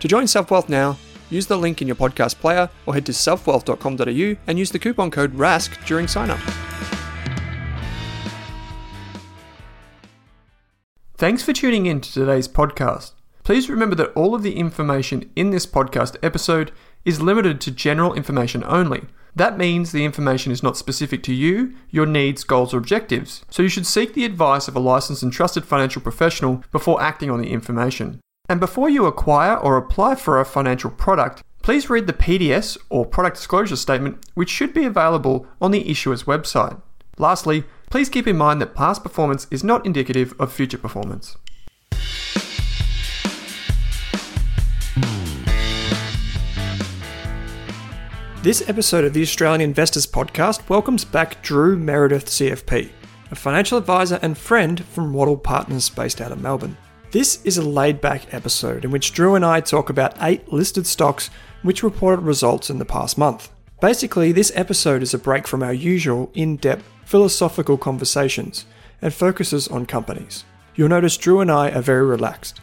To join SelfWealth now, use the link in your podcast player or head to selfwealth.com.au and use the coupon code RASK during sign up. Thanks for tuning in to today's podcast. Please remember that all of the information in this podcast episode is limited to general information only. That means the information is not specific to you, your needs, goals, or objectives, so you should seek the advice of a licensed and trusted financial professional before acting on the information. And before you acquire or apply for a financial product, please read the PDS or product disclosure statement, which should be available on the issuer's website. Lastly, please keep in mind that past performance is not indicative of future performance. This episode of the Australian Investors Podcast welcomes back Drew Meredith, CFP, a financial advisor and friend from Wattle Partners based out of Melbourne. This is a laid back episode in which Drew and I talk about eight listed stocks which reported results in the past month. Basically, this episode is a break from our usual in depth philosophical conversations and focuses on companies. You'll notice Drew and I are very relaxed.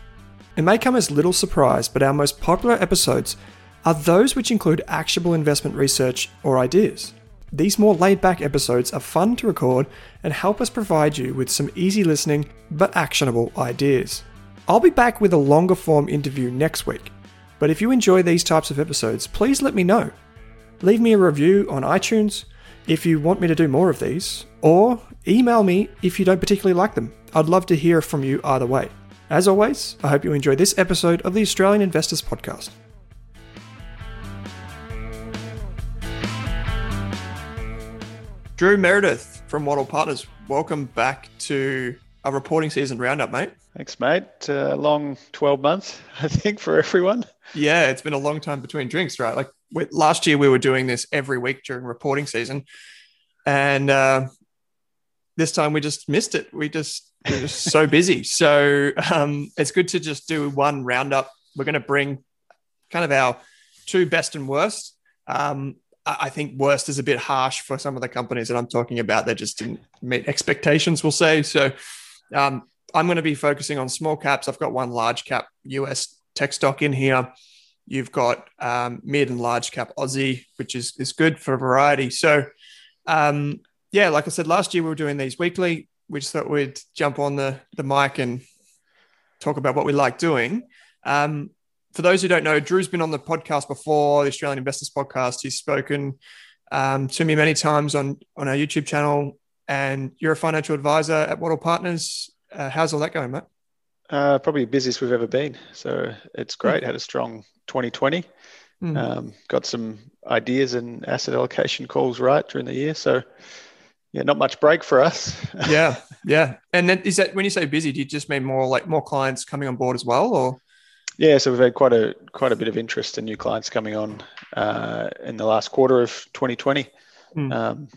It may come as little surprise, but our most popular episodes are those which include actionable investment research or ideas. These more laid back episodes are fun to record and help us provide you with some easy listening but actionable ideas. I'll be back with a longer form interview next week, but if you enjoy these types of episodes, please let me know. Leave me a review on iTunes if you want me to do more of these, or email me if you don't particularly like them. I'd love to hear from you either way. As always, I hope you enjoy this episode of the Australian Investors Podcast. Drew Meredith from Wattle Partners, welcome back to a reporting season roundup, mate. Thanks, mate. Uh, long 12 months, I think, for everyone. Yeah, it's been a long time between drinks, right? Like we, last year, we were doing this every week during reporting season. And uh, this time we just missed it. We just, we are just so busy. So um, it's good to just do one roundup. We're going to bring kind of our two best and worst. Um, I think worst is a bit harsh for some of the companies that I'm talking about. They just didn't meet expectations, we'll say. So um, I'm going to be focusing on small caps. I've got one large cap US tech stock in here. You've got um, mid and large cap Aussie, which is, is good for variety. So, um, yeah, like I said, last year we were doing these weekly. we just thought we'd jump on the the mic and talk about what we like doing. Um, for those who don't know, Drew's been on the podcast before, the Australian Investors Podcast. He's spoken um, to me many times on on our YouTube channel, and you're a financial advisor at Wattle Partners. Uh, how's all that going, mate? Uh, probably the busiest we've ever been. So it's great. Had a strong 2020. Mm. Um, got some ideas and asset allocation calls right during the year. So yeah, not much break for us. yeah, yeah. And then is that when you say busy, do you just mean more like more clients coming on board as well, or? Yeah, so we've had quite a quite a bit of interest in new clients coming on uh, in the last quarter of 2020, mm. um,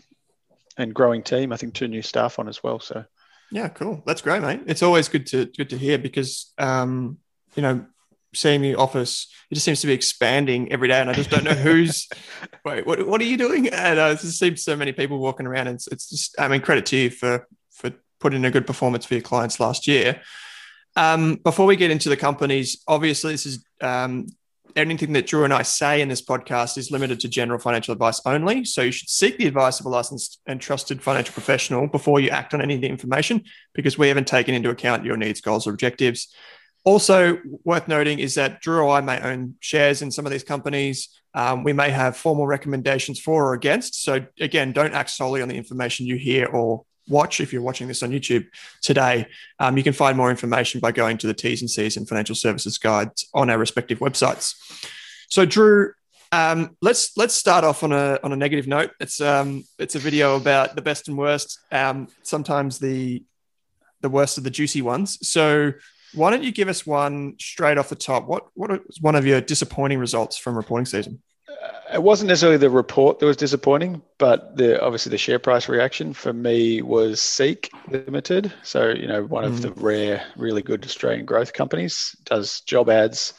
and growing team. I think two new staff on as well. So yeah, cool. That's great, mate. It's always good to good to hear because um, you know seeing the office, it just seems to be expanding every day, and I just don't know who's. wait, what, what are you doing? And uh, it just seems so many people walking around, and it's, it's just. I mean, credit to you for for putting in a good performance for your clients last year. Um, before we get into the companies, obviously, this is um, anything that Drew and I say in this podcast is limited to general financial advice only. So you should seek the advice of a licensed and trusted financial professional before you act on any of the information, because we haven't taken into account your needs, goals, or objectives. Also, worth noting is that Drew or I may own shares in some of these companies. Um, we may have formal recommendations for or against. So, again, don't act solely on the information you hear or watch if you're watching this on YouTube today. Um, you can find more information by going to the T's and C's and financial services guides on our respective websites. So, Drew, um, let's let's start off on a on a negative note. It's um it's a video about the best and worst. Um, sometimes the the worst of the juicy ones. So why don't you give us one straight off the top? What what one of your disappointing results from reporting season? It wasn't necessarily the report that was disappointing, but the obviously the share price reaction for me was Seek Limited. So you know one of mm. the rare, really good Australian growth companies does job ads.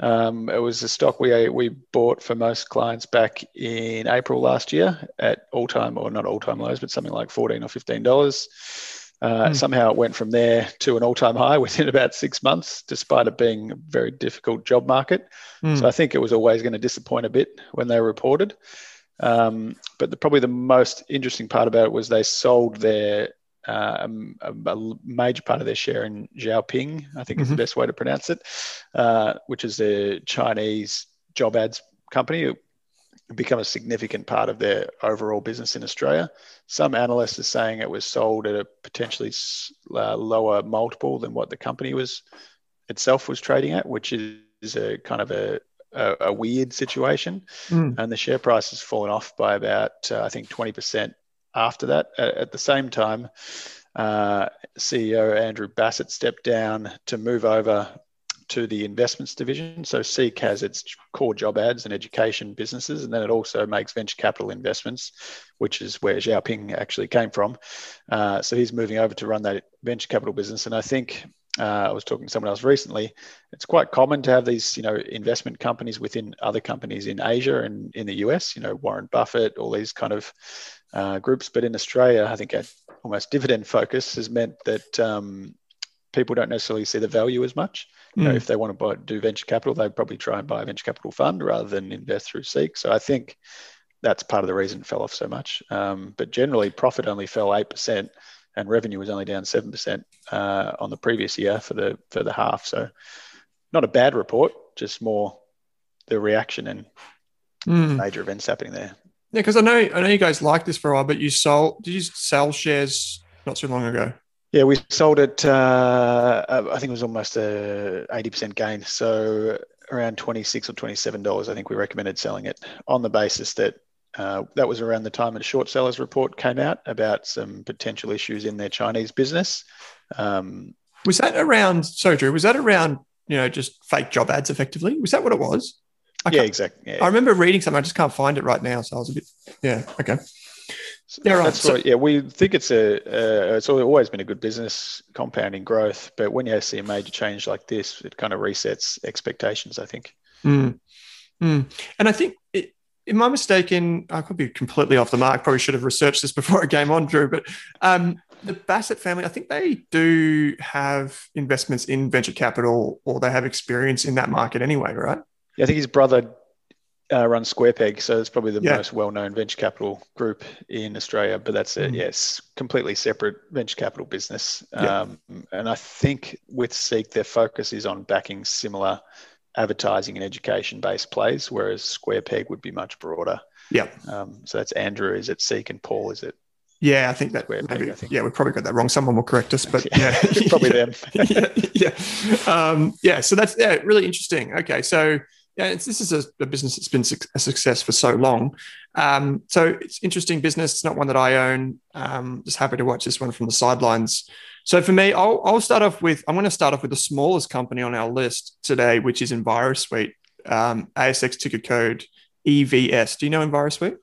Um, it was a stock we we bought for most clients back in April last year at all time or not all time lows, but something like fourteen or fifteen dollars. Uh, mm. Somehow it went from there to an all time high within about six months, despite it being a very difficult job market. Mm. So I think it was always going to disappoint a bit when they reported. Um, but the, probably the most interesting part about it was they sold their uh, a, a, major part of their share in Zhaopin, I think mm-hmm. is the mm-hmm. best way to pronounce it, uh, which is the Chinese job ads company become a significant part of their overall business in Australia. Some analysts are saying it was sold at a potentially uh, lower multiple than what the company was itself was trading at, which is a kind of a, a, a weird situation. Mm. And the share price has fallen off by about, uh, I think, 20% after that. at the same time, uh, CEO Andrew Bassat stepped down to move over to the investments division. So Seek has its core job ads and education businesses, and then it also makes venture capital investments, which is where Zhaopin actually came from. Uh, so he's moving over to run that venture capital business. And I think uh, I was talking to someone else recently. It's quite common to have these, you know, investment companies within other companies in Asia and in the US. You know, Warren Buffett, all these kind of uh, groups. But in Australia, I think almost dividend focus has meant that um, people don't necessarily see the value as much. You know, hmm. if they want to buy, do venture capital, they'd probably try and buy a venture capital fund rather than invest through Seek. So I think that's part of the reason it fell off so much. Um, but generally, profit only fell eight percent, and revenue was only down seven percent uh, on the previous year for the for the half. So not a bad report, just more the reaction and mm. major events happening there. Yeah, because I know I know you guys like this for a while, but you sold did you sell shares not so long ago? Yeah, we sold it. Uh, I think it was almost a eighty percent gain. So around twenty six or twenty seven dollars. I think we recommended selling it on the basis that uh, that was around the time a short sellers report came out about some potential issues in their Chinese business. Um, was that around? Sorry, Drew. Was that around? You know, just fake job ads, effectively. Was that what it was? yeah, exactly. Yeah. I remember reading something. I just can't find it right now. So I was a bit. Yeah. Okay. Yeah, right. That's so, right. Yeah, we think it's a uh, it's always been a good business, compounding growth. But when you see a major change like this, it kind of resets expectations. I think. Mm. Mm. And I think, it, am I mistaken? I could be completely off the mark. Probably should have researched this before I came on, Drew. But um, the Bassat family, I think they do have investments in venture capital, or they have experience in that market anyway, right? Yeah, I think his brother uh, runs Square Peg, so it's probably the Yeah. most well-known venture capital group in Australia. But that's a Mm. yes, completely separate venture capital business. Yeah. Um, and I think with Seek, their focus is on backing similar advertising and education-based plays, whereas Square Peg would be much broader. Yeah. Um, so that's Andrew. Is it Seek and Paul? Is it? Yeah, I think that Square peg, maybe, I think. yeah, we probably got that wrong. Someone will correct us, but yeah, probably them. yeah, yeah. Um, yeah. So that's yeah, really interesting. Okay, so yeah, it's, this is a, a business that's been a success for so long. Um, so it's interesting business. It's not one that I own. Um, just happy to watch this one from the sidelines. So for me, I'll, I'll start off with I'm going to start off with the smallest company on our list today, which is EnviroSuite, um, ASX ticker code EVS. Do you know EnviroSuite?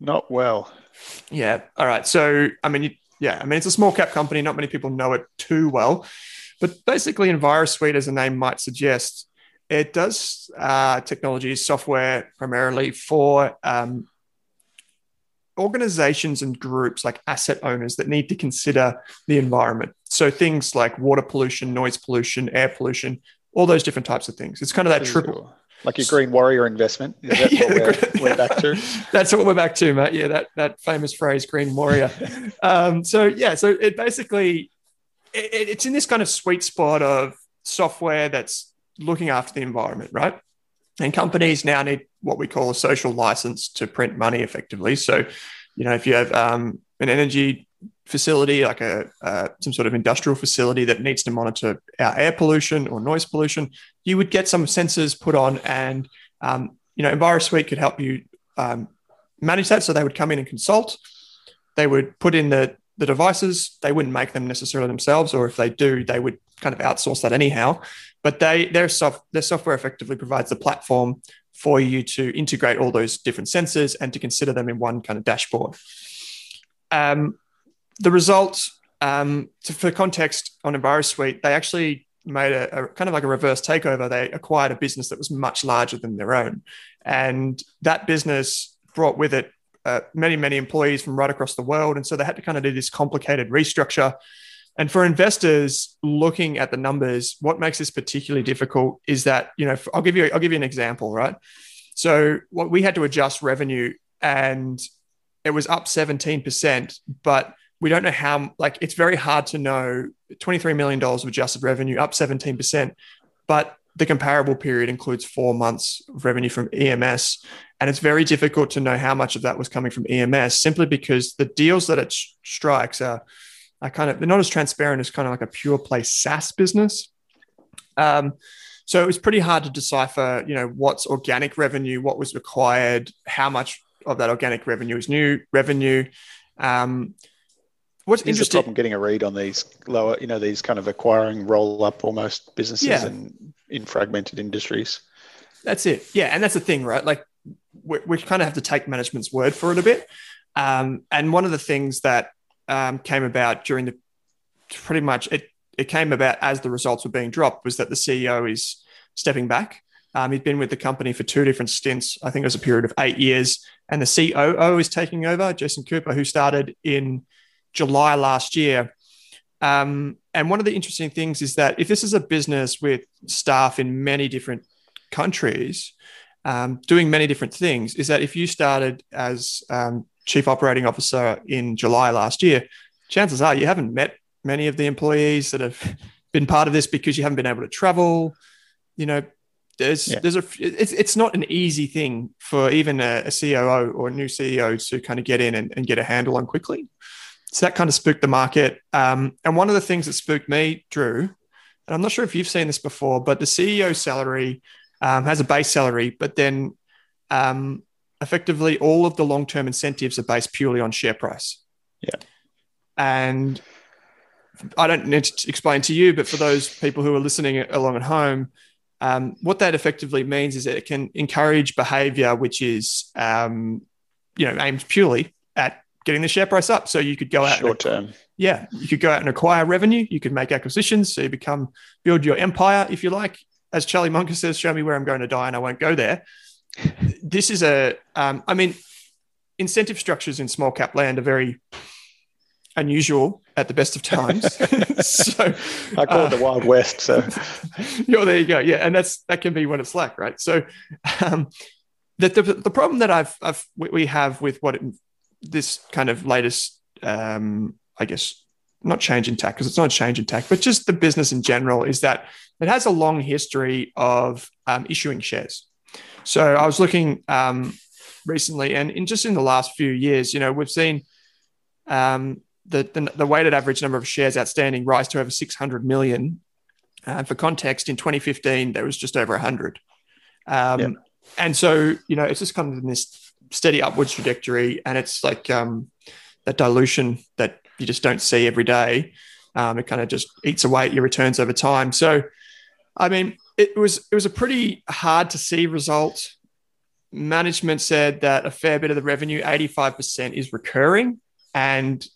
Not well. Yeah. All right. So, I mean, you, yeah, I mean, it's a small cap company. Not many people know it too well, but basically, EnviroSuite, as the name might suggest, it does uh, technology software primarily for um, organizations and groups like asset owners that need to consider the environment. So things like water pollution, noise pollution, air pollution, all those different types of things. It's kind of that triple. Like your Green Warrior investment. Yeah, what we're, we're back to? That's what we're back to, Matt. Yeah, that that famous phrase, "green warrior." um, so yeah, so it basically it- it's in this kind of sweet spot of software that's looking after the environment, right? And companies now need what we call a social license to print money effectively. So, you know, if you have um, an energy facility, like a uh, some sort of industrial facility that needs to monitor our air pollution or noise pollution, you would get some sensors put on, and um, you know, EnviroSuite could help you um, manage that. So they would come in and consult. They would put in the the devices. They wouldn't make them necessarily themselves, or if they do, they would kind of outsource that anyhow. But they their soft their software effectively provides the platform for you to integrate all those different sensors and to consider them in one kind of dashboard. Um, the results, um, to, for context on EnviroSuite, they actually made a, a kind of like a reverse takeover. They acquired a business that was much larger than their own, and that business brought with it uh, many many employees from right across the world, and so they had to kind of do this complicated restructure. And for investors looking at the numbers, what makes this particularly difficult is that you know I'll give you I'll give you an example, right? So what we had to adjust revenue, and it was up seventeen percent, but we don't know how like it's very hard to know 23 million dollars of adjusted revenue up 17% but the comparable period includes four months of revenue from ems and it's very difficult to know how much of that was coming from ems simply because the deals that it sh- strikes are, are kind of they're not as transparent as kind of like a pure play saas business um, so it was pretty hard to decipher you know what's organic revenue what was required how much of that organic revenue is new revenue um, what's Is the interesting problem getting a read on these lower, you know, these kind of acquiring roll up almost businesses Yeah. and in fragmented industries? That's it. Yeah, and that's the thing, right? Like we, we kind of have to take management's word for it a bit. Um, and one of the things that um, came about during the pretty much it it came about as the results were being dropped was that the CEO is stepping back. Um, he'd been with the company for two different stints. I think it was a period of eight years, and the COO is taking over, Jason Cooper, who started in July last year. Um, and one of the interesting things is that if this is a business with staff in many different countries um, doing many different things, is that if you started as um, chief operating officer in July last year, chances are you haven't met many of the employees that have been part of this because you haven't been able to travel. You know, there's Yeah. there's a it's it's not an easy thing for even a, a COO or a new CEO to kind of get in and, and get a handle on quickly. So that kind of spooked the market. Um, and one of the things that spooked me, Drew, and I'm not sure if you've seen this before, but the CEO salary um, has a base salary, but then um, effectively all of the long term incentives are based purely on share price. Yeah. And I don't need to explain to you, but for those people who are listening along at home, um, what that effectively means is that it can encourage behavior which is, um, you know, aimed purely at getting the share price up. So you could go out and Short term. yeah, you could go out and acquire revenue. You could make acquisitions. So you become, build your empire, if you like. As Charlie Munger says, show me where I'm going to die and I won't go there. This is a, um, I mean, incentive structures in small cap land are very unusual at the best of times. so I call uh, it the Wild West. So yeah, there you go. Yeah, and that's that can be when it's like, right? So, um, the, the, the problem that I've, I've we have with what it, this kind of latest, um, I guess, not change in tack because it's not a change in tack, but just the business in general is that it has a long history of um, issuing shares. So I was looking um, recently, and in just in the last few years, you know, we've seen um, the, the, the weighted average number of shares outstanding rise to over 600 million. Uh, for context, in 2015 there was just over 100. Um, yep. And so, you know, it's just kind of in this steady upwards trajectory, and it's like um, that dilution that you just don't see every day. Um, it kind of just eats away at your returns over time. So, I mean, it was it was a pretty hard to see result. Management said that a fair bit of the revenue, 85%, is recurring, and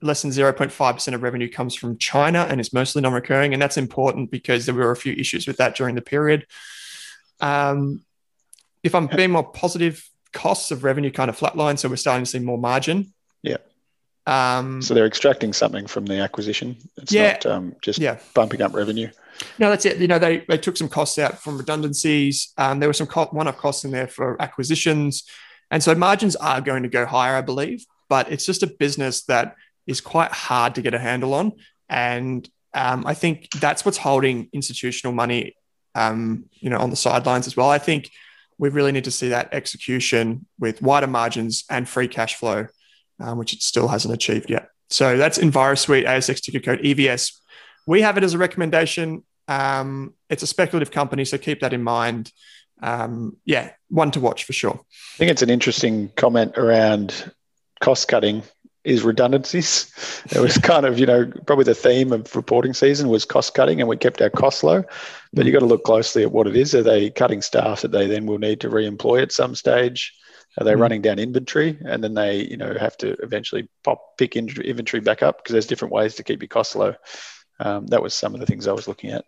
less than 0.5% of revenue comes from China and is mostly non recurring. And that's important because there were a few issues with that during the period. Um, if I'm being more positive, costs of revenue kind of flatline. So we're starting to see more margin. Yeah. Um, so they're extracting something from the acquisition. It's yeah, not um, just yeah. bumping up revenue. No, that's it. You know, they, they took some costs out from redundancies. Um, there were some co- one-off costs in there for acquisitions. And so margins are going to go higher, I believe. But it's just a business that is quite hard to get a handle on. And um, I think that's what's holding institutional money, um, you know, on the sidelines as well. I think we really need to see that execution with wider margins and free cash flow um, which it still hasn't achieved yet. So that's EnviroSuite, ASX ticker code EVS. We have it as a recommendation. Um, it's a speculative company, so keep that in mind. Um, yeah, one to watch for sure. I think it's an interesting comment around cost cutting is redundancies. It was kind of, you know, probably the theme of reporting season was cost cutting and we kept our costs low. But you've got to look closely at what it is. Are they cutting staff that they then will need to re-employ at some stage? Are they mm running down inventory and then they, you know, have to eventually pop pick inventory back up because there's different ways to keep your costs low. Um, that was some of the things I was looking at.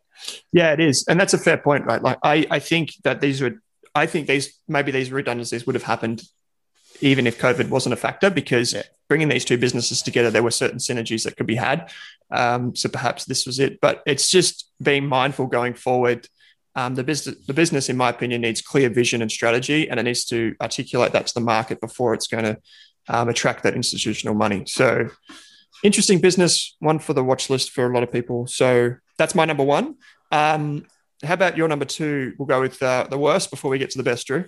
Yeah, it is, and that's a fair point, right? Like I, I think that these would, I think these maybe these redundancies would have happened even if COVID wasn't a factor, because yeah. bringing these two businesses together, there were certain synergies that could be had. Um, so perhaps this was it, but it's just being mindful going forward um, the business, the business, in my opinion, needs clear vision and strategy, and it needs to articulate that to the market before it's going to um, attract that institutional money. So, interesting business, one for the watch list for a lot of people. So that's my number one. Um, how about your number two? We'll go with uh, the worst before we get to the best, Drew.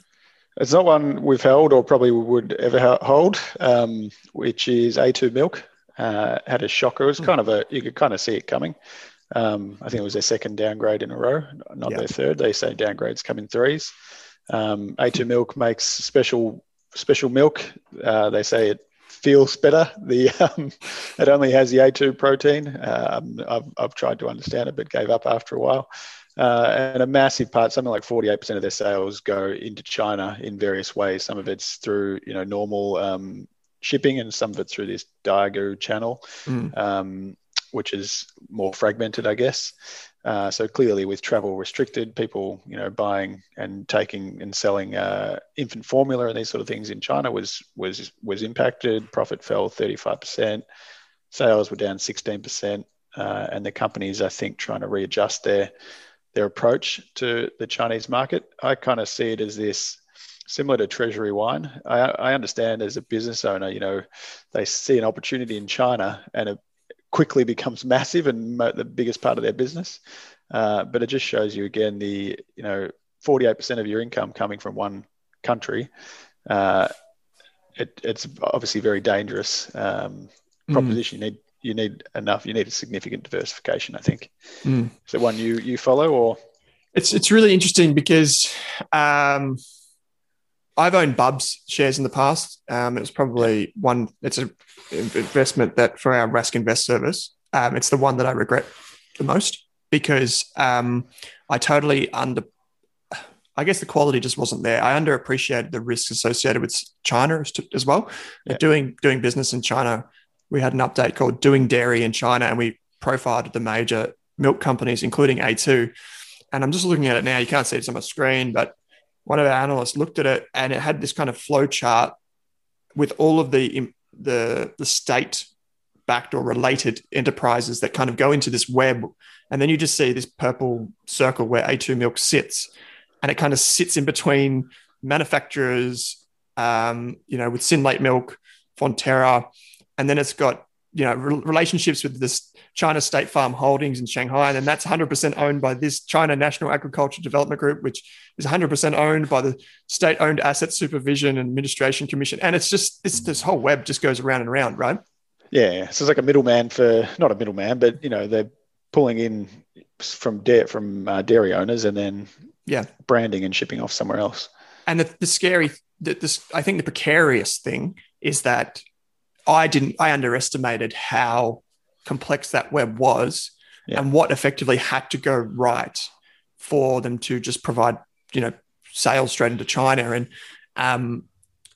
It's not one we've held or probably would ever hold, um, which is A2 Milk. Uh, had a shocker. It was hmm. kind of a you could kind of see it coming. Um, I think it was their second downgrade in a row, not yep. their third. They say downgrades come in threes. Um, A2 Milk makes special special milk. Uh, they say it feels better. The um, it only has the A2 protein. Um, I've, I've tried to understand it, but gave up after a while. Uh, and a massive part, something like 48% of their sales go into China in various ways. Some of it's through you know normal um, shipping, and some of it's through this Daigou channel. Mm. Which is more fragmented, I guess. Uh, so clearly, with travel restricted, people you know buying and taking and selling uh, infant formula and these sort of things in China was was was impacted. Profit fell thirty five percent. Sales were down sixteen percent, uh, and the companies I think trying to readjust their their approach to the Chinese market. I kind of see it as this similar to treasury wine. I, I, understand as a business owner, you know, they see an opportunity in China and it quickly becomes massive and the biggest part of their business. Uh, but it just shows you again the you know 48% of your income coming from one country. Uh, it, it's obviously very dangerous um, mm. proposition. Mm. You need you need enough. You need a significant diversification. I think. Mm. Is it one you you follow or? It's it's really interesting because um, I've owned Bubs shares in the past. Um, it was probably one. It's an investment that for our Rask Invest service, um, it's the one that I regret the most because um, I totally under. I guess the quality just wasn't there. I underappreciated the risks associated with China as well. Yeah. Doing doing business in China, we had an update called "Doing Dairy in China," and we profiled the major milk companies, including A2. And I'm just looking at it now. You can't see it on my screen, but one of our analysts looked at it and it had this kind of flow chart with all of the the the state backed or related enterprises that kind of go into this web. And then you just see this purple circle where a2 milk sits and it kind of sits in between manufacturers, um, you know, with Synlait Milk, Fonterra, and then it's got you know re- relationships with this China State Farm Holdings in Shanghai, and then that's 100% owned by this China National Agriculture Development Group, which is 100% owned by the State-owned Asset Supervision and Administration Commission, and it's just it's this whole web just goes around and around, right? Yeah, so it's like a middleman for not a middleman, but you know they're pulling in from dairy from uh, dairy owners and then yeah branding and shipping off somewhere else. And the, the scary, the, this I think the precarious thing is that I didn't I underestimated how complex that web was yeah. and what effectively had to go right for them to just provide you know sales straight into China. And um,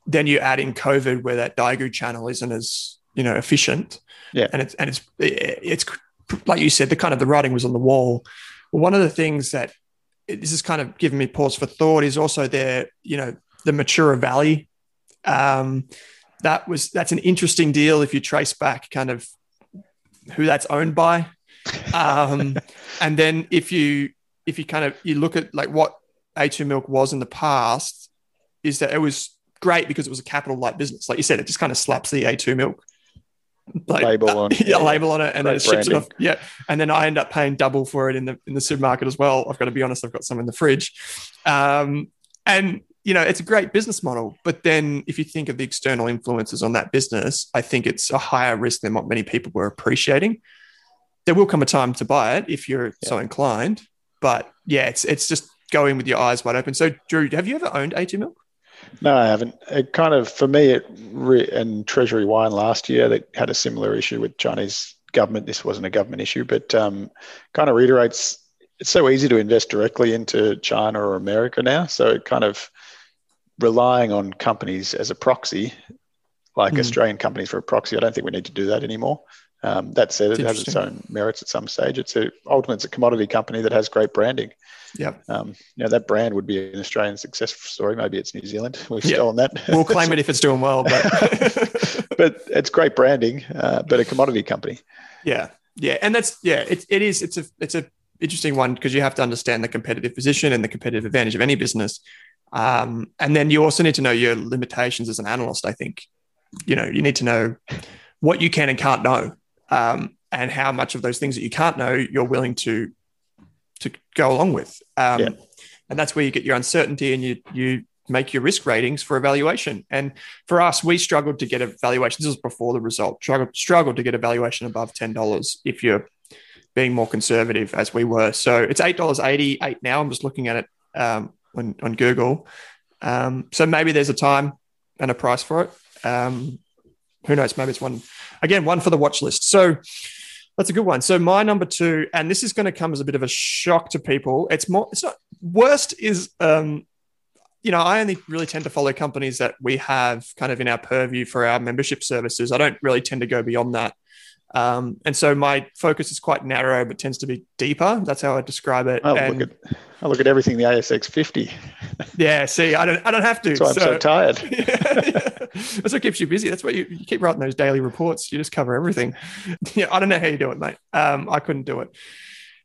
then you add in COVID where that Daigou channel isn't as you know efficient. Yeah. And it's and it's it's like you said the kind of the writing was on the wall. One of the things that this is kind of giving me pause for thought is also there you know the Mataura Valley um, that was that's an interesting deal if you trace back kind of who that's owned by. Um, and then if you if you kind of you look at like what a2 milk was in the past is that it was great because it was a capital light business. Like you said it just kind of slaps the a2 milk like, label on yeah, yeah, label on it and then it ships it off. Yeah. And then i end up paying double for it in the in the supermarket as well. I've got to be honest i've got some in the fridge. Um, and you know it's a great business model but then if you think of the external influences on that business i think it's a higher risk than what many people were appreciating there will come a time to buy it if you're yeah. so inclined but yeah it's it's just going with your eyes wide open so drew have you ever owned a2 milk no, I haven't. It kind of, for me, it re- and Treasury Wine last year that had a similar issue with Chinese government. This wasn't a government issue, but um, kind of reiterates. It's so easy to invest directly into China or America now. So it kind of relying on companies as a proxy, like mm. Australian companies for a proxy. I don't think we need to do that anymore. Um, that said, it has its own merits at some stage. It's a ultimately it's a commodity company that has great branding. Yeah. Um, you know, that brand would be an Australian success story. Maybe it's New Zealand. We've yep. stolen that. We'll claim it if it's doing well, but but it's great branding. Uh, but a commodity company. Yeah, yeah, and that's yeah. It, it is. It's a it's a interesting one because you have to understand the competitive position and the competitive advantage of any business. Um, and then you also need to know your limitations as an analyst. I think, you know, you need to know what you can and can't know, um, and how much of those things that you can't know you're willing to to go along with. Um, yeah. And that's where you get your uncertainty and you you make your risk ratings for evaluation. And for us, we struggled to get a valuation. This was before the result. Struggled struggled to get a valuation above ten dollars if you're being more conservative as we were. So it's eight dollars eighty eight now. I'm just looking at it um, on on Google. Um, so maybe there's a time and a price for it. Um, who knows? Maybe it's one again, one for the watch list. So that's a good one. So my number two, and this is going to come as a bit of a shock to people. It's more. It's not worst. Is um, you know, I only really tend to follow companies that we have kind of in our purview for our membership services. I don't really tend to go beyond that. Um, and so my focus is quite narrow, but tends to be deeper. That's how I describe it. I look at I look at everything the ASX 50. yeah, see, I don't I don't have to. That's why I'm so, so tired. yeah, yeah. That's what keeps you busy. That's why you, you, keep writing those daily reports. You just cover everything. Yeah, I don't know how you do it, mate. Um, I couldn't do it.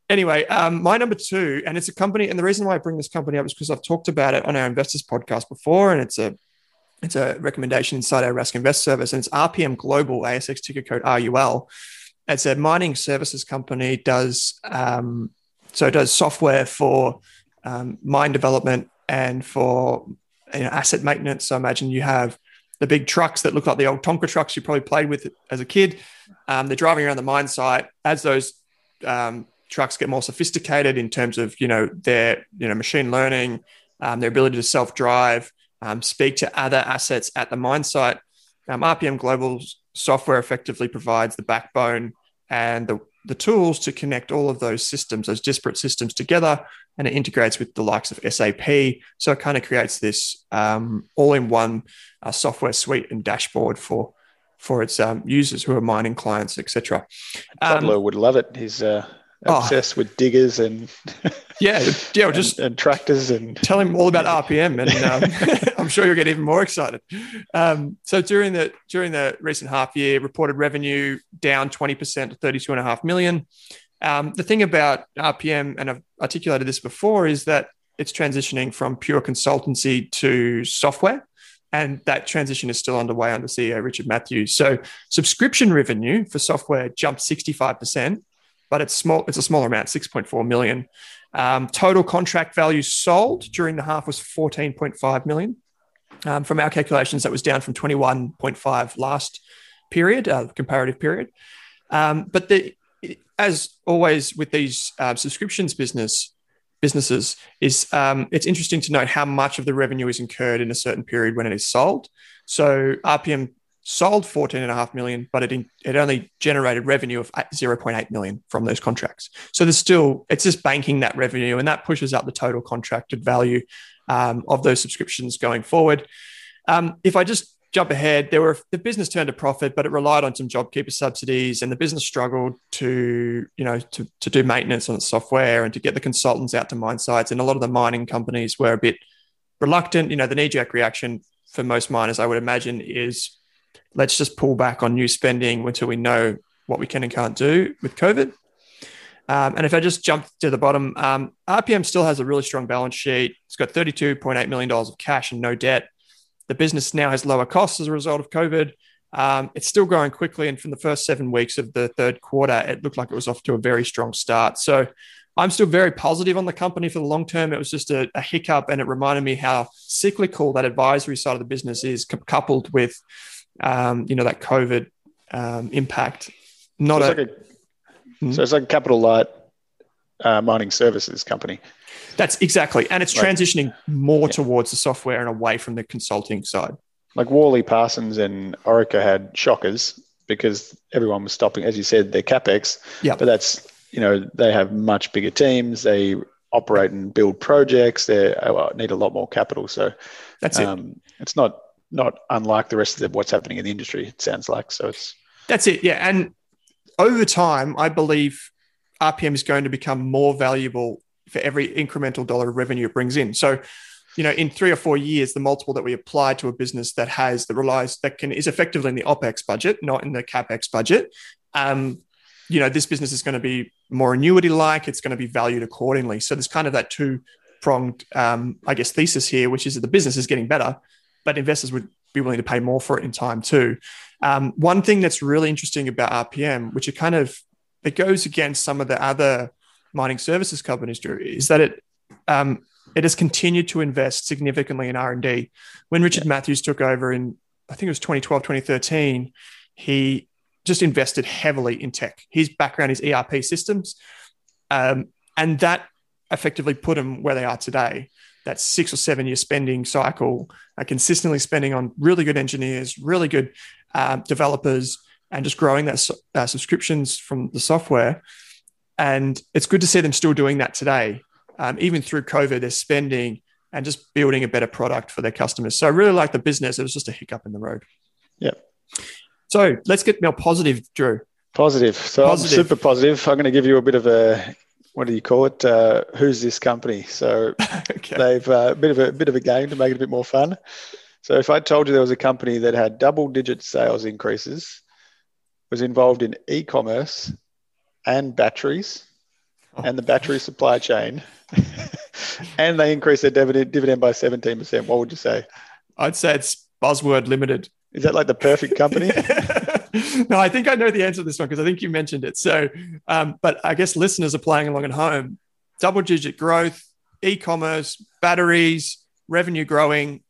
Anyway, um, my number two, and it's a company, and the reason why I bring this company up is because I've talked about it on our investors podcast before, and it's a it's a recommendation inside our Rask Invest service, and it's RPM Global, ASX ticker code RUL. It's a mining services company. Does um, so does software for um, mine development and for you know, asset maintenance. So imagine you have the big trucks that look like the old Tonka trucks you probably played with as a kid. Um, they're driving around the mine site as those um, trucks get more sophisticated in terms of you know their you know machine learning, um, their ability to self drive um, speak to other assets at the mine site. Um, RPM Global's software effectively provides the backbone and the, the tools to connect all of those systems, those disparate systems together, and it integrates with the likes of SAP. So it kind of creates this um, all-in-one uh, software suite and dashboard for for its um, users who are mining clients, etc. Um, would love it. He's uh. Obsessed oh. with diggers and yeah, yeah, just and, and, tractors and tell him all about RPM, and um, I'm sure you'll get even more excited. Um, so during the during the recent half year, reported revenue down 20 percent to 32 and a half million. Um, the thing about RPM, and I've articulated this before, is that it's transitioning from pure consultancy to software. And that transition is still underway under CEO Richard Mathews. So subscription revenue for software jumped 65%, but it's small, it's a smaller amount, 6.4 million. Um, total contract value sold during the half was 14.5 million. Um, from our calculations, that was down from 21.5 last period, uh, comparative period. Um, but the, as always with these uh, subscriptions business businesses, is um, it's interesting to note how much of the revenue is incurred in a certain period when it is sold. So RPM sold 14 and a half million, but it, in, it only generated revenue of 0.8 million from those contracts. So there's still, it's just banking that revenue and that pushes up the total contracted value um, of those subscriptions going forward. Um, if I just jump ahead, there were the business turned a profit, but it relied on some JobKeeper subsidies, and the business struggled to you know to, to do maintenance on its software and to get the consultants out to mine sites. And a lot of the mining companies were a bit reluctant. You know, the knee jerk reaction for most miners, I would imagine, is let's just pull back on new spending until we know what we can and can't do with COVID. Um, and if I just jump to the bottom, um, RPM still has a really strong balance sheet. It's got $32.8 million of cash and no debt. The business now has lower costs as a result of COVID. Um, it's still growing quickly. And from the first seven weeks of the third quarter, it looked like it was off to a very strong start. So I'm still very positive on the company for the long term. It was just a, a hiccup, and it reminded me how cyclical that advisory side of the business is, coupled with, um, you know, that COVID um, impact. Not so, a, like a, hmm? so it's like a capital light uh, mining services company. That's exactly, and it's like, transitioning more yeah. towards the software and away from the consulting side. Like Worley Parsons and Orica had shockers because everyone was stopping, as you said, their capex. Yeah, but that's you know they have much bigger teams. They operate and build projects. They uh, need a lot more capital. So that's it. Um, it's not not unlike the rest of what's happening in the industry. It sounds like so. It's that's it. Yeah, and over time, I believe RPM is going to become more valuable for every incremental dollar of revenue it brings in. So, you know, in three or four years, the multiple that we apply to a business that has that relies that can is effectively in the opex budget, not in the capex budget. Um, you know, this business is going to be more annuity like. It's going to be valued accordingly. So there's kind of that two pronged, um, I guess, thesis here, which is that the business is getting better, but investors would be willing to pay more for it in time too. Um, one thing that's really interesting about RPM, which it kind of it goes against some of the other mining services companies do is that it um, it has continued to invest significantly in R&D. When Richard yeah. Mathews took over in, I think it was 2012, 2013, he just invested heavily in tech. His background is ERP systems. Um, and that effectively put him where they are today. That six or seven year spending cycle, uh, consistently spending on really good engineers, really good uh, developers, and just growing that uh, subscriptions from the software and it's good to see them still doing that today. Um, even through COVID, they're spending and just building a better product for their customers. So I really like the business. It was just a hiccup in the road. Yep. So let's get more positive, Drew. Positive. So positive. I'm super positive. I'm going to give you a bit of a what do you call it? Uh, who's this company? So okay. they've a uh, bit of a bit of a game to make it a bit more fun. So if I told you there was a company that had double digit sales increases, was involved in e-commerce and batteries oh. and the battery supply chain, and they increased their dividend, dividend by 17%, what would you say? I'd say it's Buzzword Limited. Is that like the perfect company? no, I think I know the answer to this one because I think you mentioned it. So, um, but I guess listeners are playing along at home. Double digit growth, e commerce, batteries, revenue growing,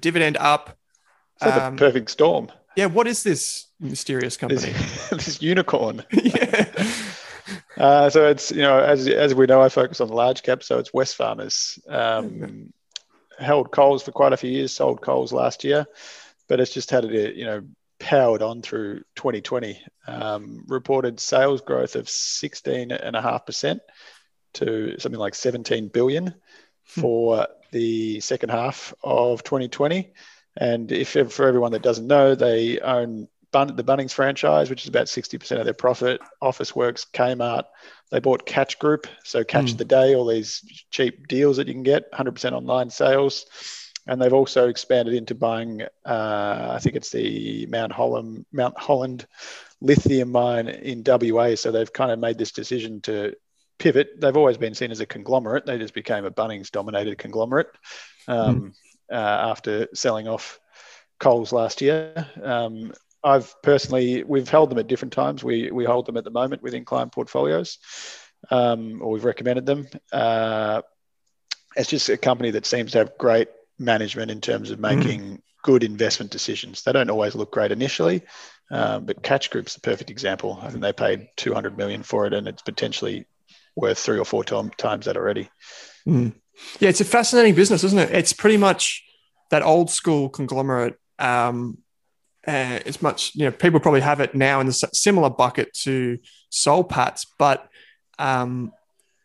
dividend up. um, the perfect storm. Yeah, what is this mysterious company? This, this unicorn. yeah. Uh, so it's you know as as we know, I focus on the large cap. So it's Wesfarmers. Um, held Coles for quite a few years. Sold Coles last year, but it's just had it you know powered on through 2020. Um, reported sales growth of 16 and a half percent to something like 17 billion hmm. for the second half of 2020. And if for everyone that doesn't know, they own Bun- the Bunnings franchise, which is about 60% of their profit, Office Works, Kmart. They bought Catch Group, so Catch mm. the Day, all these cheap deals that you can get, 100% online sales. And they've also expanded into buying, uh, I think it's the Mount Holland, Mount Holland lithium mine in WA. So they've kind of made this decision to pivot. They've always been seen as a conglomerate. They just became a Bunnings dominated conglomerate um, mm. uh, after selling off Coles last year. Um, I've personally, we've held them at different times. We, we hold them at the moment within client portfolios, um, or we've recommended them. Uh, it's just a company that seems to have great management in terms of mm. making mm. good investment decisions. They don't always look great initially, um, but Catch Group's the perfect example. I think they paid 200 million for it, and it's potentially worth three or four times that already. Mm. Yeah, it's a fascinating business, isn't it? It's pretty much that old school conglomerate. Um, uh, it's much, you know, people probably have it now in a similar bucket to Soul Patts, but um,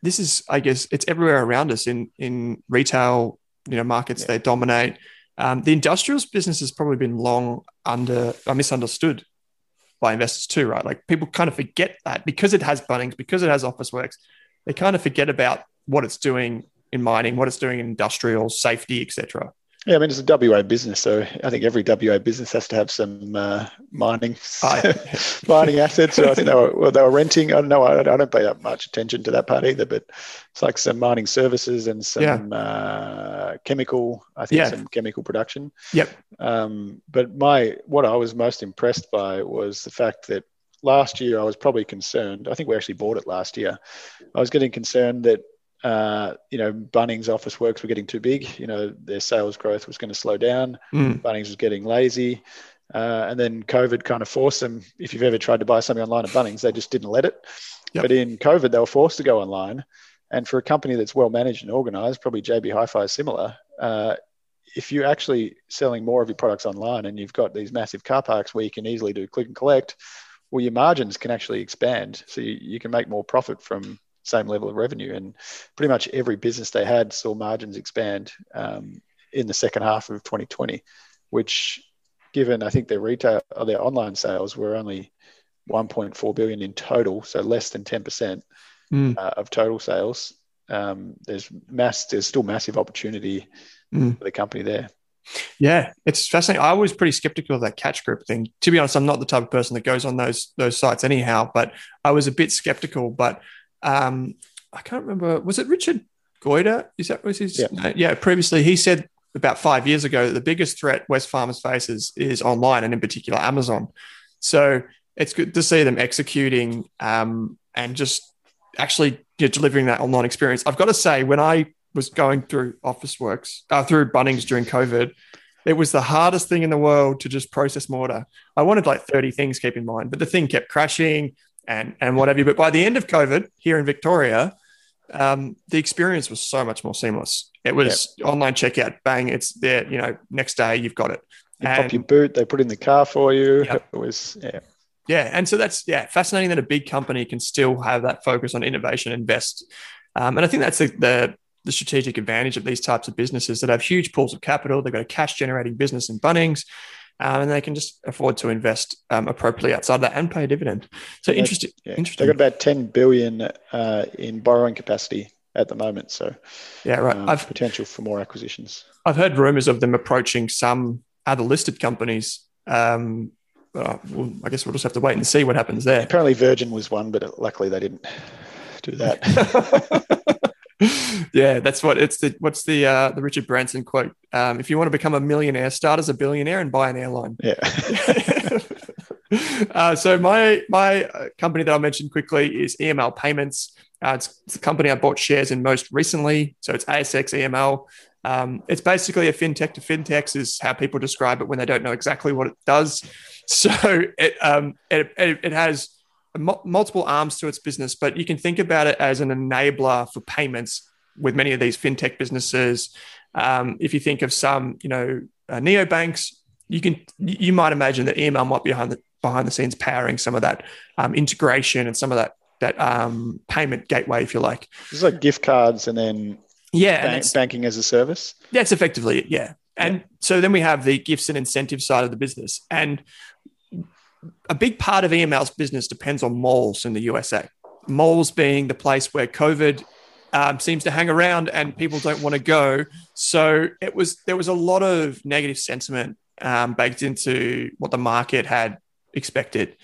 this is, I guess, it's everywhere around us in in retail, you know, markets. Yeah. They dominate. Um, the industrials business has probably been long under uh, misunderstood by investors too, right? Like people kind of forget that because it has Bunnings, because it has Officeworks, they kind of forget about what it's doing in mining, what it's doing in industrial safety, etc. Yeah, I mean it's a WA business, so I think every WA business has to have some uh, mining mining assets. So I think they were well, they were renting. I don't know. I, I, don't pay that much attention to that part either, but it's like some mining services and some yeah. uh, chemical. I think yeah. some chemical production. Yep. Um, but my what I was most impressed by was the fact that last year I was probably concerned. I think we actually bought it last year. I was getting concerned that uh, you know, Bunnings Officeworks were getting too big. You know, their sales growth was going to slow down. Mm. Bunnings was getting lazy. Uh, and then COVID kind of forced them. If you've ever tried to buy something online at Bunnings, they just didn't let it. Yep. But in COVID, they were forced to go online. And for a company that's well managed and organized, probably JB Hi-Fi is similar. Uh, if you're actually selling more of your products online and you've got these massive car parks where you can easily do click and collect, well, your margins can actually expand. So you, you can make more profit from same level of revenue. And pretty much every business they had saw margins expand um, in the second half of 2020, which, given I think their retail or their online sales were only 1.4 billion in total, so less than 10% mm. uh, of total sales. Um, there's mass, there's still massive opportunity mm. for the company there. Yeah, it's fascinating. I was pretty skeptical of that catch group thing. To be honest, I'm not the type of person that goes on those those sites anyhow, but I was a bit skeptical. But um, I can't remember. Was it Richard Goyder? Is that was his? Yeah. yeah. Previously, he said about five years ago that the biggest threat Wesfarmers faces is online, and in particular Amazon. So it's good to see them executing um, and just actually you know, delivering that online experience. I've got to say, when I was going through Officeworks, uh, through Bunnings during COVID, it was the hardest thing in the world to just process order. I wanted like 30 things, keep in mind, but the thing kept crashing and and whatever. But by the end of COVID here in Victoria, um, the experience was so much more seamless. It was yep. online checkout, bang, it's there. You know, next day you've got it. You and, pop your boot, they put in the car for you. Yep. It was yeah. Yeah, and so that's yeah fascinating that a big company can still have that focus on innovation, invest, um, and I think that's the, the the strategic advantage of these types of businesses that have huge pools of capital. They've got a cash generating business in Bunnings um, and they can just afford to invest um, appropriately outside that and pay a dividend. So interesting. Yeah. Interesting. They've got about 10 billion uh, in borrowing capacity at the moment. So yeah, right. Um, I've potential for more acquisitions. I've heard rumors of them approaching some other listed companies. Um, uh, well, I guess we'll just have to wait and see what happens there. Apparently, Virgin was one, but luckily they didn't do that. yeah, that's what it's the what's the uh, the Richard Branson quote? Um, if you want to become a millionaire, start as a billionaire and buy an airline. Yeah. uh, so my my uh, company that I mentioned quickly is EML Payments. Uh, it's, it's, the company I bought shares in most recently. So it's ASX EML. Um, it's basically a fintech to fintechs is how people describe it when they don't know exactly what it does. So it um, it, it, it has multiple arms to its business, but you can think about it as an enabler for payments with many of these fintech businesses. Um, if you think of some, you know, uh, neobanks, you can you might imagine that EML might be behind the behind the scenes powering some of that um, integration and some of that that um, payment gateway, if you like. It's like gift cards and then yeah, bank, banking as a service. That's effectively it. Yeah, and yeah. so then we have the gifts and incentive side of the business, and a big part of EML's business depends on malls in the USA. Malls being the place where COVID um, seems to hang around and people don't want to go. So it was there was a lot of negative sentiment um, baked into what the market had expected.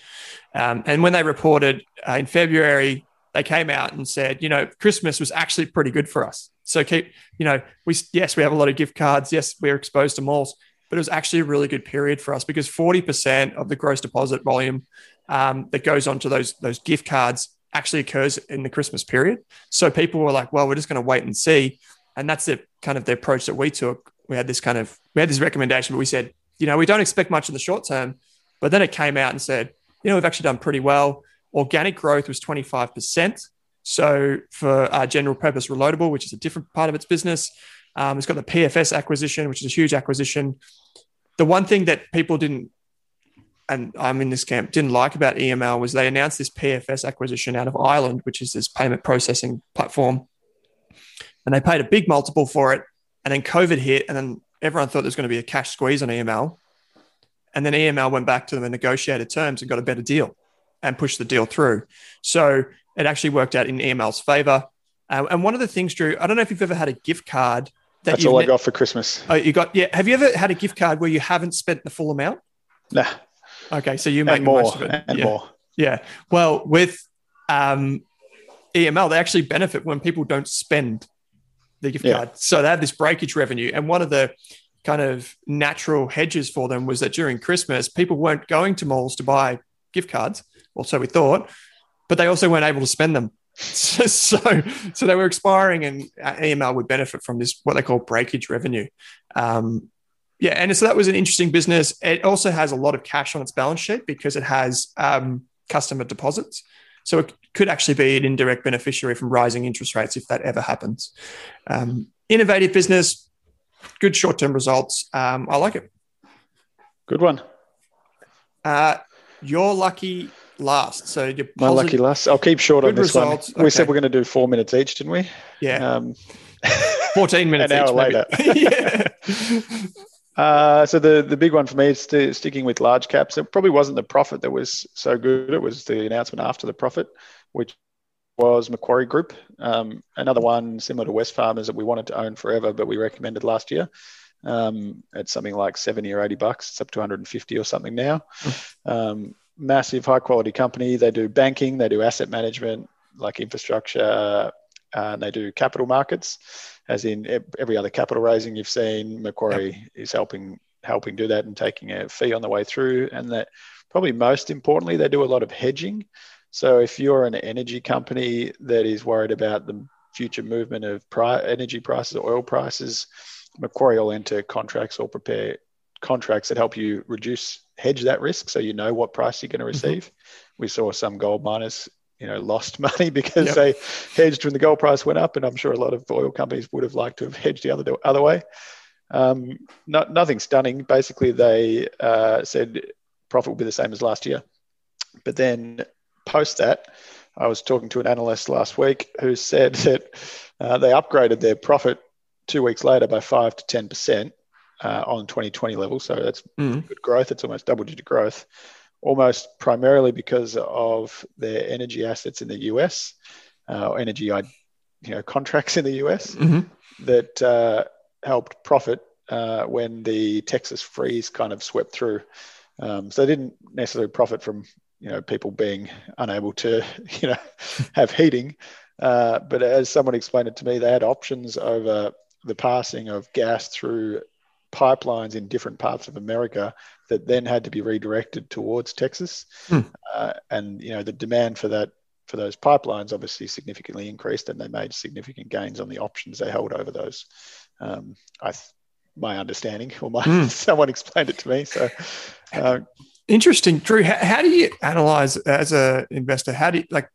Um, and when they reported uh, in February, they came out and said, you know, Christmas was actually pretty good for us. So keep, you know, we yes, we have a lot of gift cards. Yes, we're exposed to malls, but it was actually a really good period for us because 40% of the gross deposit volume um, that goes onto those those gift cards actually occurs in the Christmas period. So people were like, well, we're just going to wait and see. And that's the kind of the approach that we took. We had this kind of we had this recommendation, but we said, you know, we don't expect much in the short term. But then it came out and said, you know, we've actually done pretty well. Organic growth was 25%. So for our general purpose reloadable, which is a different part of its business, um, it's got the PFS acquisition, which is a huge acquisition. The one thing that people didn't, and I'm in this camp, didn't like about EML was they announced this PFS acquisition out of Ireland, which is this payment processing platform. And they paid a big multiple for it. And then COVID hit, and then everyone thought there was going to be a cash squeeze on EML. And then EML went back to them and negotiated terms and got a better deal and pushed the deal through. So it actually worked out in EML's favor. Uh, and one of the things, Drew, I don't know if you've ever had a gift card. That That's all I got for Christmas. Oh, you got yeah. Have you ever had a gift card where you haven't spent the full amount? Nah. Okay, so you make more most of it. and yeah. more. Yeah. Well, with um, EML, they actually benefit when people don't spend the gift yeah. card. So they have this breakage revenue, and one of the kind of natural hedges for them was that during Christmas, people weren't going to malls to buy gift cards, or so we thought but they also weren't able to spend them. So, so, so they were expiring, and EML would benefit from this what they call breakage revenue. Um, yeah, and so that was an interesting business. It also has a lot of cash on its balance sheet because it has um, customer deposits. So it could actually be an indirect beneficiary from rising interest rates if that ever happens. Um, innovative business, good short term results. Um, I like it. Good one. Uh, you're lucky last. So you're my lucky last. I'll keep short on this results. one. We said we're going to do four minutes each, didn't we? Yeah. Um, 14 minutes an hour each, later. yeah. Uh, so the, the big one for me is st- sticking with large caps. It probably wasn't the profit that was so good. It was the announcement after the profit, which was Macquarie Group. Um, another one similar to Wesfarmers that we wanted to own forever, but we recommended last year. Um, at something like 70 or 80 bucks. It's up to 150 or something now. Hmm. Um, massive high quality company. They do banking, they do asset management, like infrastructure, uh, they do capital markets, as in every other capital raising you've seen. Macquarie yep. is helping helping do that and taking a fee on the way through. And that probably most importantly, they do a lot of hedging. So if you're an energy company that is worried about the future movement of pri- energy prices, oil prices, Macquarie will enter contracts or prepare contracts that help you reduce hedge that risk so you know what price you're going to mm-hmm. receive. Mm-hmm. We saw some gold miners, you know, lost money because yep. they hedged when the gold price went up, and I'm sure a lot of oil companies would have liked to have hedged the other other way. Um, not, nothing stunning. Basically, they uh, said profit will be the same as last year, but then post that, I was talking to an analyst last week who said that uh, they upgraded their profit two weeks later by five to ten percent uh, on 2020 level. So that's mm. good growth. It's almost double digit growth, almost primarily because of their energy assets in the US, uh, energy you know, contracts in the US mm-hmm. that uh, helped profit uh, when the Texas freeze kind of swept through. Um, so they didn't necessarily profit from you know people being unable to you know have heating. Uh, but as someone explained it to me, they had options over the passing of gas through pipelines in different parts of America that then had to be redirected towards Texas, hmm. uh, and you know the demand for that for those pipelines obviously significantly increased, and they made significant gains on the options they held over those. Um, I, my understanding, or my hmm. someone explained it to me. So, uh, interesting, Drew. How, how do you analyze as an investor? How do you like?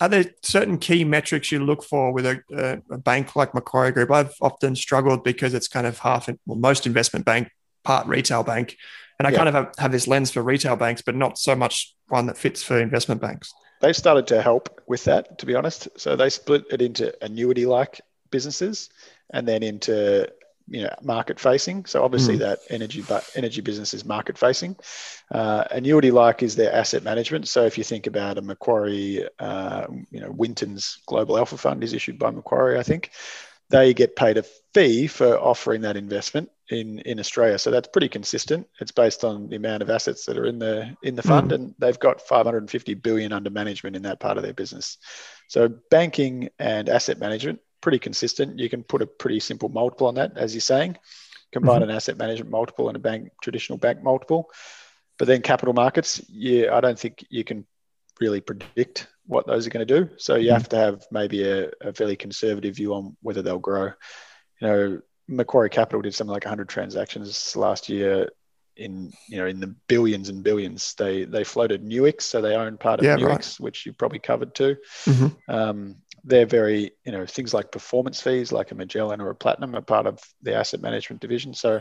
Are there certain key metrics you look for with a, a, bank like Macquarie Group? I've often struggled because it's kind of half, well, most investment bank, part retail bank. And I yeah. kind of have, have, this lens for retail banks, but not so much one that fits for investment banks. They started to help with that, to be honest. So they split it into annuity like businesses and then into you know market facing. So obviously mm. that energy but energy business is market facing. Uh, annuity like is their asset management. So if you think about a macquarie uh, you know winton's global alpha fund is issued by macquarie i think they get paid a fee for offering that investment in in australia. So that's pretty consistent. It's based on the amount of assets that are in the in the fund mm. and they've got 550 billion under management in that part of their business. So banking and asset management, pretty consistent. You can put a pretty simple multiple on that, as you're saying. Combine mm-hmm. an asset management multiple and a bank traditional bank multiple. But then capital markets, yeah, I don't think you can really predict what those are going to do. So you mm-hmm. have to have maybe a, a fairly conservative view on whether they'll grow. You know, Macquarie Capital did something like 100 transactions last year in you know in the billions and billions. They they floated Nuix, so they own part of yeah, Nuix, right. which you probably covered too. Mm-hmm. Um, they're very you know things like performance fees, like a Magellan or a Platinum, are part of the asset management division. So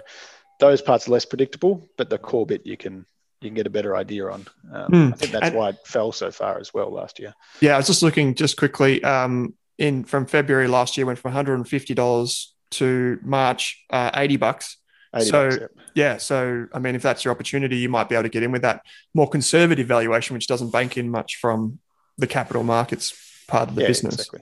those parts are less predictable, but the core bit you can you can get a better idea on. Um, mm. I think that's and, why it fell so far as well last year. Yeah, I was just looking just quickly. Um, in from February last year, went from one hundred and fifty dollars to March uh, eighty bucks. 80 so bucks, yeah, so I mean, if that's your opportunity, you might be able to get in with that more conservative valuation, which doesn't bank in much from the capital markets part of the yeah, business. Exactly.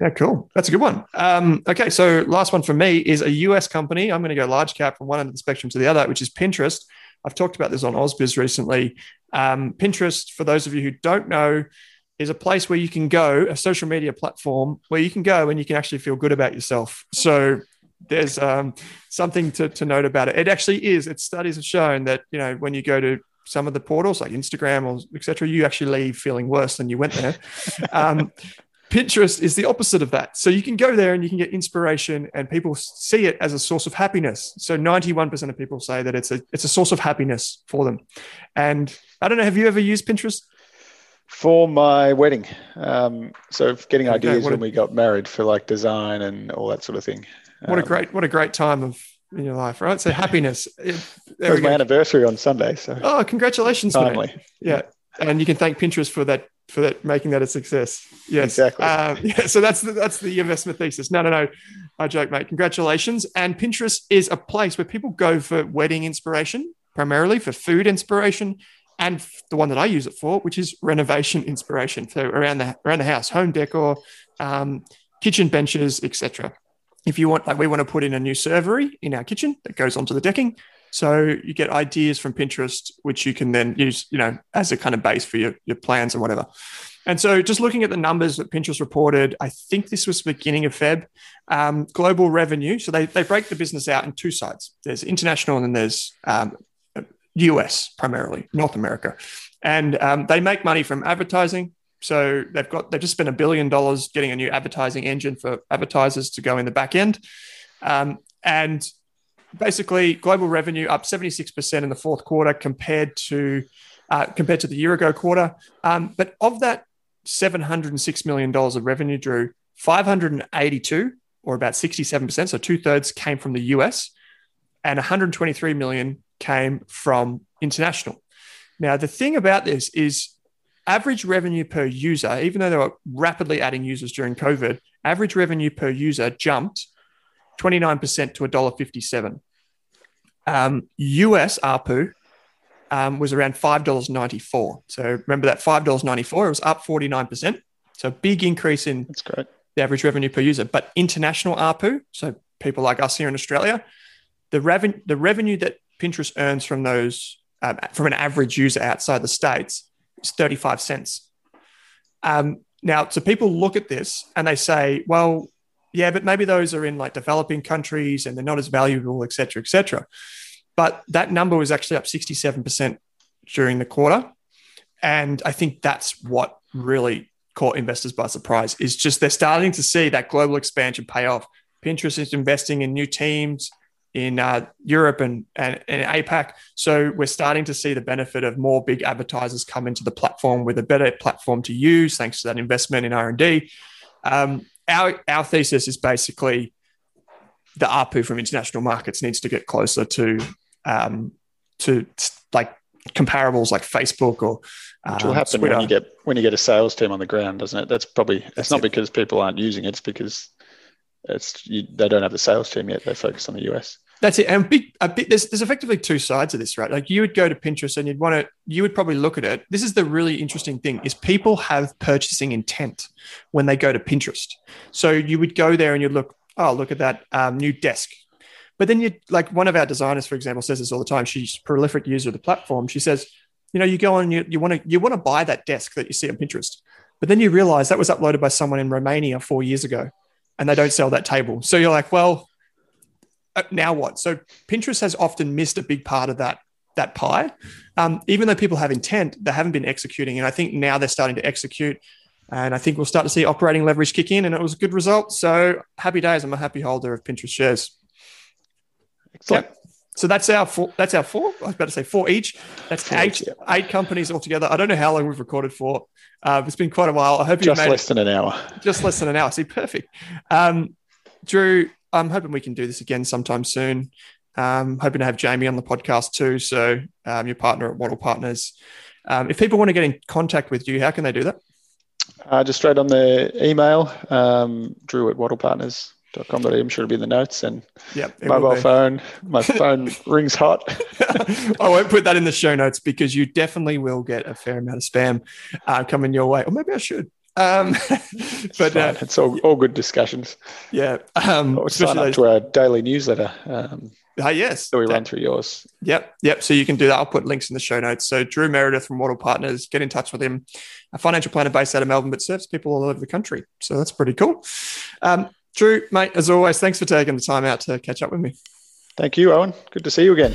Yeah, cool. That's a good one. Um, okay, so last one for me is a US company. I'm going to go large cap from one end of the spectrum to the other, which is Pinterest. I've talked about this on Ausbiz recently. Um, Pinterest, for those of you who don't know, is a place where you can go, a social media platform where you can go and you can actually feel good about yourself. So there's um, something to, to note about it. It actually is. Its studies have shown that you know when you go to some of the portals like Instagram or etc., you actually leave feeling worse than you went there. Um, Pinterest is the opposite of that. So you can go there and you can get inspiration, and people see it as a source of happiness. So 91% of people say that it's a it's a source of happiness for them. And I don't know, have you ever used Pinterest? For my wedding, um, so getting okay, ideas when a, we got married for like design and all that sort of thing. What um, a great what a great time of in your life, right? So happiness. It, was my anniversary on Sunday. So oh, congratulations, Timely. Man. Yeah, and you can thank Pinterest for that for that making that a success. Yes, exactly. Um, yeah, so that's the, that's the investment thesis. No, no, no. I joke, mate. Congratulations. And Pinterest is a place where people go for wedding inspiration, primarily for food inspiration, and the one that I use it for, which is renovation inspiration. So around the around the house, home decor, um, kitchen benches, etc. If you want, like, we want to put in a new servery in our kitchen that goes onto the decking. So you get ideas from Pinterest, which you can then use, you know, as a kind of base for your, your plans and whatever. And so just looking at the numbers that Pinterest reported, I think this was beginning of Feb, um, global revenue. So they, they break the business out in two sides. There's international and then there's um, US primarily, North America. And um, they make money from advertising. So they've got, they've just spent a billion dollars getting a new advertising engine for advertisers to go in the back end. Um, and basically global revenue up 76% in the fourth quarter compared to uh, compared to the year ago quarter. Um, but of that $706 million of revenue, Drew, 582 or about 67%, so two thirds came from the US and 123 million came from international. Now, the thing about this is average revenue per user, even though they were rapidly adding users during COVID, average revenue per user jumped 29% to $1.57. Um, US ARPU um, was around $5.94. So remember that $5.94, it was up 49%. So big increase in That's great. the average revenue per user. But international ARPU, so people like us here in Australia, the, revenue the revenue that Pinterest earns from those, um, from an average user outside the States, is 35 cents. Um, now, so people look at this and they say, well, yeah, but maybe those are in like developing countries and they're not as valuable, et cetera, et cetera. But that number was actually up 67% during the quarter. And I think that's what really caught investors by surprise is just they're starting to see that global expansion pay off. Pinterest is investing in new teams in uh, Europe and, and, and APAC. So we're starting to see the benefit of more big advertisers come into the platform with a better platform to use, thanks to that investment in R and D. Um, our our thesis is basically the ARPU from international markets needs to get closer to um, to like comparables like Facebook or um, Which will happen Twitter. when you get when you get a sales team on the ground, doesn't it? That's probably it's That's not it. because people aren't using it; it's because it's you, they don't have the sales team yet. They're focused on the US. That's it. And big, there's, there's effectively two sides of this, right? Like you would go to Pinterest and you'd want to, you would probably look at it. This is the really interesting thing is people have purchasing intent when they go to Pinterest. So you would go there and you'd look, oh, look at that um, new desk. But then you like one of our designers, for example, says this all the time. She's a prolific user of the platform. She says, you know, you go on, you, want to, you want to buy that desk that you see on Pinterest. But then you realize that was uploaded by someone in Romania four years ago and they don't sell that table. So you're like, well, now what? So Pinterest has often missed a big part of that that pie. Um, even though people have intent, they haven't been executing. And I think now they're starting to execute. And I think we'll start to see operating leverage kick in. And it was a good result. So happy days. I'm a happy holder of Pinterest shares. Excellent. Yep. So that's our four. That's our four. I was about to say four each. That's Four eight, each, yeah. eight companies altogether. I don't know how long we've recorded for. Uh, it's been quite a while. I hope you Just less than an hour. just less than an hour. See, perfect. Um, Drew, I'm hoping we can do this again sometime soon. Um, hoping to have Jamie on the podcast too. So um, your partner at Wattle Partners. Um, if people want to get in contact with you, how can they do that? Uh, just straight on the email, um, drew at wattlepartners.com.au. I'm sure it'll be in the notes and Yep. mobile phone. My phone rings hot. I won't put that in the show notes because you definitely will get a fair amount of spam uh, coming your way. Or maybe I should. Um, but uh, it's all, all good discussions. yeah, um, Or sign especially up those, to our daily newsletter um, uh, yes, So we that- run through yours. Yep, yep. So you can do that. I'll put links in the show notes. So Drew Meredith from Wattle Partners, get in touch with him. A financial planner based out of Melbourne, but serves people all over the country. So that's pretty cool. Um, Drew, mate, as always, thanks for taking the time out to catch up with me. Thank you, Owen. Good to see you again.